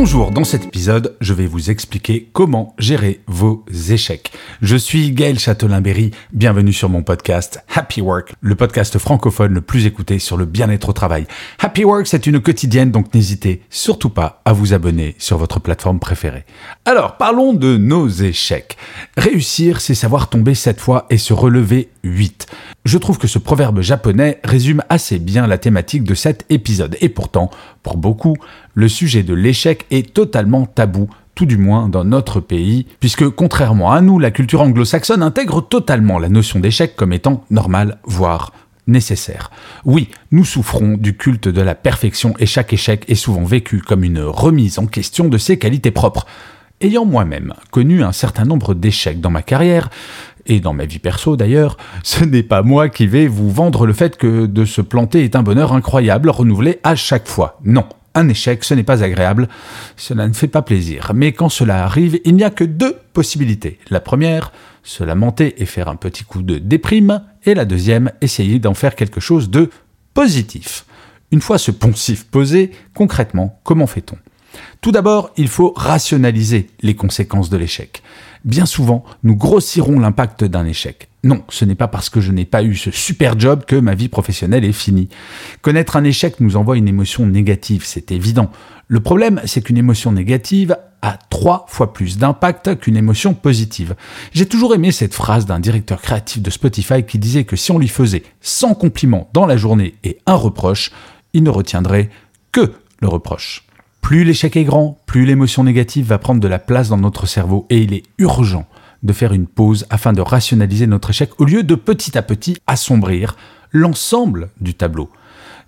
Bonjour, dans cet épisode, je vais vous expliquer comment gérer vos échecs. Je suis Gaël Châtelain-Berry, bienvenue sur mon podcast Happy Work, le podcast francophone le plus écouté sur le bien-être au travail. Happy Work, c'est une quotidienne, donc n'hésitez surtout pas à vous abonner sur votre plateforme préférée. Alors, parlons de nos échecs. Réussir, c'est savoir tomber sept fois et se relever huit. Je trouve que ce proverbe japonais résume assez bien la thématique de cet épisode. Et pourtant, pour beaucoup, le sujet de l'échec est totalement tabou tout du moins dans notre pays, puisque contrairement à nous, la culture anglo-saxonne intègre totalement la notion d'échec comme étant normale, voire nécessaire. Oui, nous souffrons du culte de la perfection et chaque échec est souvent vécu comme une remise en question de ses qualités propres. Ayant moi-même connu un certain nombre d'échecs dans ma carrière, et dans ma vie perso d'ailleurs, ce n'est pas moi qui vais vous vendre le fait que de se planter est un bonheur incroyable, renouvelé à chaque fois. Non, un échec, ce n'est pas agréable, cela ne fait pas plaisir. Mais quand cela arrive, il n'y a que deux possibilités. La première, se lamenter et faire un petit coup de déprime, et la deuxième, essayer d'en faire quelque chose de positif. Une fois ce poncif posé, concrètement, comment fait-on? Tout d'abord, il faut rationaliser les conséquences de l'échec. Bien souvent, nous grossirons l'impact d'un échec. Non, ce n'est pas parce que je n'ai pas eu ce super job que ma vie professionnelle est finie. Connaître un échec nous envoie une émotion négative, c'est évident. Le problème, c'est qu'une émotion négative a trois fois plus d'impact qu'une émotion positive. J'ai toujours aimé cette phrase d'un directeur créatif de Spotify qui disait que si on lui faisait 100 compliments dans la journée et un reproche, il ne retiendrait que le reproche. Plus l'échec est grand, plus l'émotion négative va prendre de la place dans notre cerveau et il est urgent de faire une pause afin de rationaliser notre échec au lieu de petit à petit assombrir l'ensemble du tableau.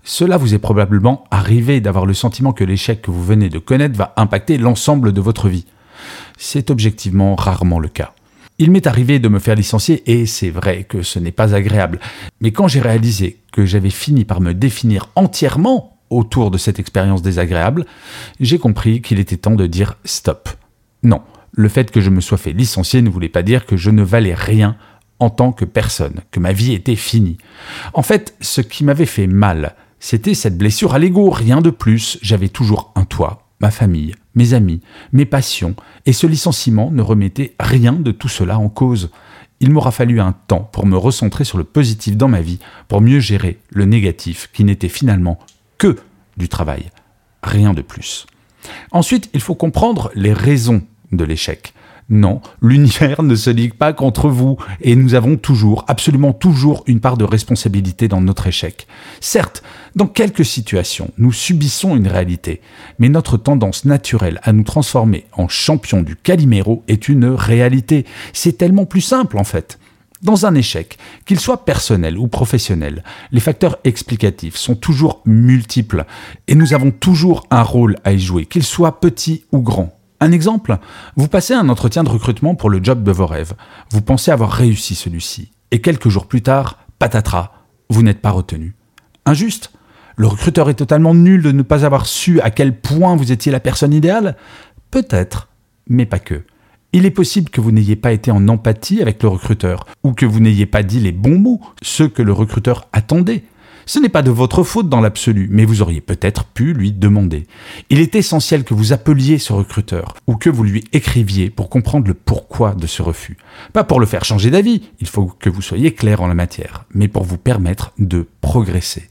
Cela vous est probablement arrivé d'avoir le sentiment que l'échec que vous venez de connaître va impacter l'ensemble de votre vie. C'est objectivement rarement le cas. Il m'est arrivé de me faire licencier et c'est vrai que ce n'est pas agréable. Mais quand j'ai réalisé que j'avais fini par me définir entièrement autour de cette expérience désagréable, j'ai compris qu'il était temps de dire stop. Non, le fait que je me sois fait licencier ne voulait pas dire que je ne valais rien en tant que personne, que ma vie était finie. En fait, ce qui m'avait fait mal, c'était cette blessure à l'ego, rien de plus. J'avais toujours un toit, ma famille, mes amis, mes passions, et ce licenciement ne remettait rien de tout cela en cause. Il m'aura fallu un temps pour me recentrer sur le positif dans ma vie, pour mieux gérer le négatif qui n'était finalement que du travail, rien de plus. Ensuite, il faut comprendre les raisons de l'échec. Non, l'univers ne se ligue pas contre vous et nous avons toujours, absolument toujours, une part de responsabilité dans notre échec. Certes, dans quelques situations, nous subissons une réalité, mais notre tendance naturelle à nous transformer en champions du Calimero est une réalité. C'est tellement plus simple en fait. Dans un échec, qu'il soit personnel ou professionnel, les facteurs explicatifs sont toujours multiples et nous avons toujours un rôle à y jouer, qu'il soit petit ou grand. Un exemple, vous passez un entretien de recrutement pour le job de vos rêves. Vous pensez avoir réussi celui-ci. Et quelques jours plus tard, patatras, vous n'êtes pas retenu. Injuste Le recruteur est totalement nul de ne pas avoir su à quel point vous étiez la personne idéale Peut-être, mais pas que. Il est possible que vous n'ayez pas été en empathie avec le recruteur, ou que vous n'ayez pas dit les bons mots, ceux que le recruteur attendait. Ce n'est pas de votre faute dans l'absolu, mais vous auriez peut-être pu lui demander. Il est essentiel que vous appeliez ce recruteur ou que vous lui écriviez pour comprendre le pourquoi de ce refus. Pas pour le faire changer d'avis, il faut que vous soyez clair en la matière, mais pour vous permettre de progresser.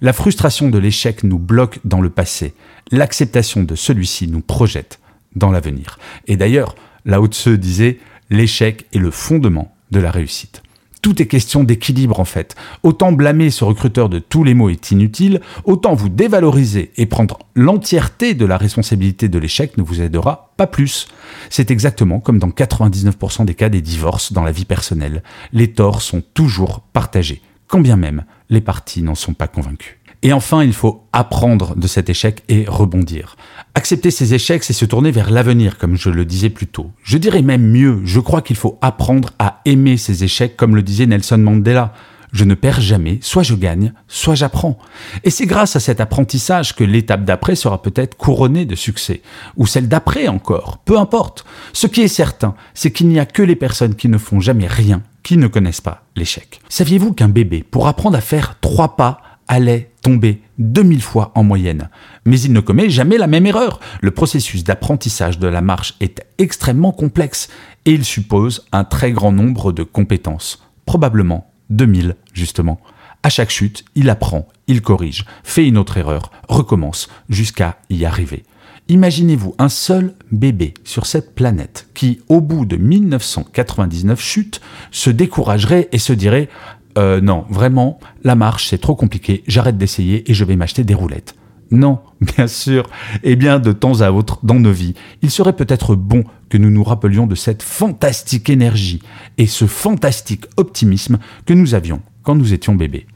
La frustration de l'échec nous bloque dans le passé. L'acceptation de celui-ci nous projette dans l'avenir. Et d'ailleurs, Lao Tse disait, l'échec est le fondement de la réussite. Tout est question d'équilibre en fait. Autant blâmer ce recruteur de tous les maux est inutile, autant vous dévaloriser et prendre l'entièreté de la responsabilité de l'échec ne vous aidera pas plus. C'est exactement comme dans 99% des cas des divorces dans la vie personnelle. Les torts sont toujours partagés, quand bien même les parties n'en sont pas convaincues. Et enfin, il faut apprendre de cet échec et rebondir. Accepter ses échecs, c'est se tourner vers l'avenir, comme je le disais plus tôt. Je dirais même mieux, je crois qu'il faut apprendre à aimer ses échecs, comme le disait Nelson Mandela. Je ne perds jamais, soit je gagne, soit j'apprends. Et c'est grâce à cet apprentissage que l'étape d'après sera peut-être couronnée de succès, ou celle d'après encore, peu importe. Ce qui est certain, c'est qu'il n'y a que les personnes qui ne font jamais rien qui ne connaissent pas l'échec. Saviez-vous qu'un bébé, pour apprendre à faire trois pas, allait tomber 2000 fois en moyenne. Mais il ne commet jamais la même erreur. Le processus d'apprentissage de la marche est extrêmement complexe et il suppose un très grand nombre de compétences. Probablement 2000 justement. À chaque chute, il apprend, il corrige, fait une autre erreur, recommence jusqu'à y arriver. Imaginez-vous un seul bébé sur cette planète qui, au bout de 1999 chutes, se découragerait et se dirait euh, non, vraiment, la marche c'est trop compliqué, j'arrête d'essayer et je vais m'acheter des roulettes. Non, bien sûr. Eh bien, de temps à autre, dans nos vies, il serait peut-être bon que nous nous rappelions de cette fantastique énergie et ce fantastique optimisme que nous avions quand nous étions bébés.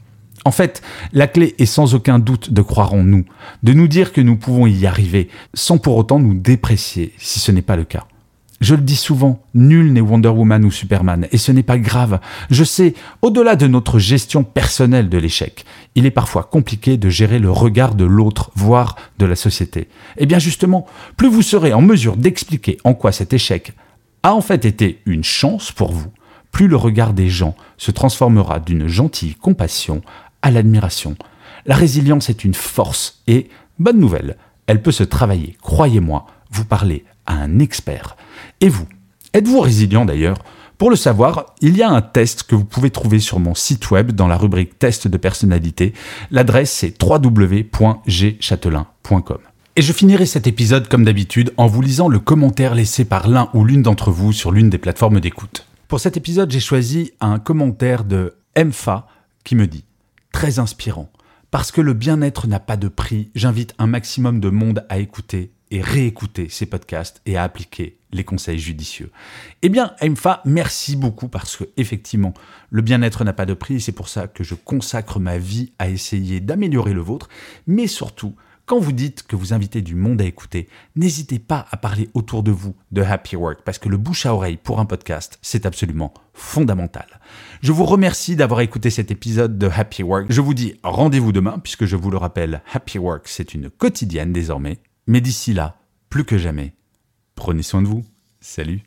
En fait, la clé est sans aucun doute de croire en nous, de nous dire que nous pouvons y arriver, sans pour autant nous déprécier si ce n'est pas le cas. Je le dis souvent, nul n'est Wonder Woman ou Superman, et ce n'est pas grave. Je sais, au-delà de notre gestion personnelle de l'échec, il est parfois compliqué de gérer le regard de l'autre, voire de la société. Eh bien justement, plus vous serez en mesure d'expliquer en quoi cet échec a en fait été une chance pour vous, plus le regard des gens se transformera d'une gentille compassion à l'admiration. La résilience est une force et, bonne nouvelle, elle peut se travailler. Croyez-moi, vous parlez à un expert. Et vous Êtes-vous résilient d'ailleurs? Pour le savoir, il y a un test que vous pouvez trouver sur mon site web dans la rubrique test de personnalité. L'adresse c'est www.gchatelain.com. Et je finirai cet épisode comme d'habitude en vous lisant le commentaire laissé par l'un ou l'une d'entre vous sur l'une des plateformes d'écoute. Pour cet épisode, j'ai choisi un commentaire de MFA qui me dit très inspirant. Parce que le bien-être n'a pas de prix, j'invite un maximum de monde à écouter et réécouter ces podcasts et à appliquer les conseils judicieux. Eh bien, Aimfa, merci beaucoup parce que effectivement, le bien-être n'a pas de prix, c'est pour ça que je consacre ma vie à essayer d'améliorer le vôtre, mais surtout quand vous dites que vous invitez du monde à écouter, n'hésitez pas à parler autour de vous de Happy Work parce que le bouche à oreille pour un podcast, c'est absolument fondamental. Je vous remercie d'avoir écouté cet épisode de Happy Work. Je vous dis rendez-vous demain puisque je vous le rappelle, Happy Work, c'est une quotidienne désormais. Mais d'ici là, plus que jamais, prenez soin de vous. Salut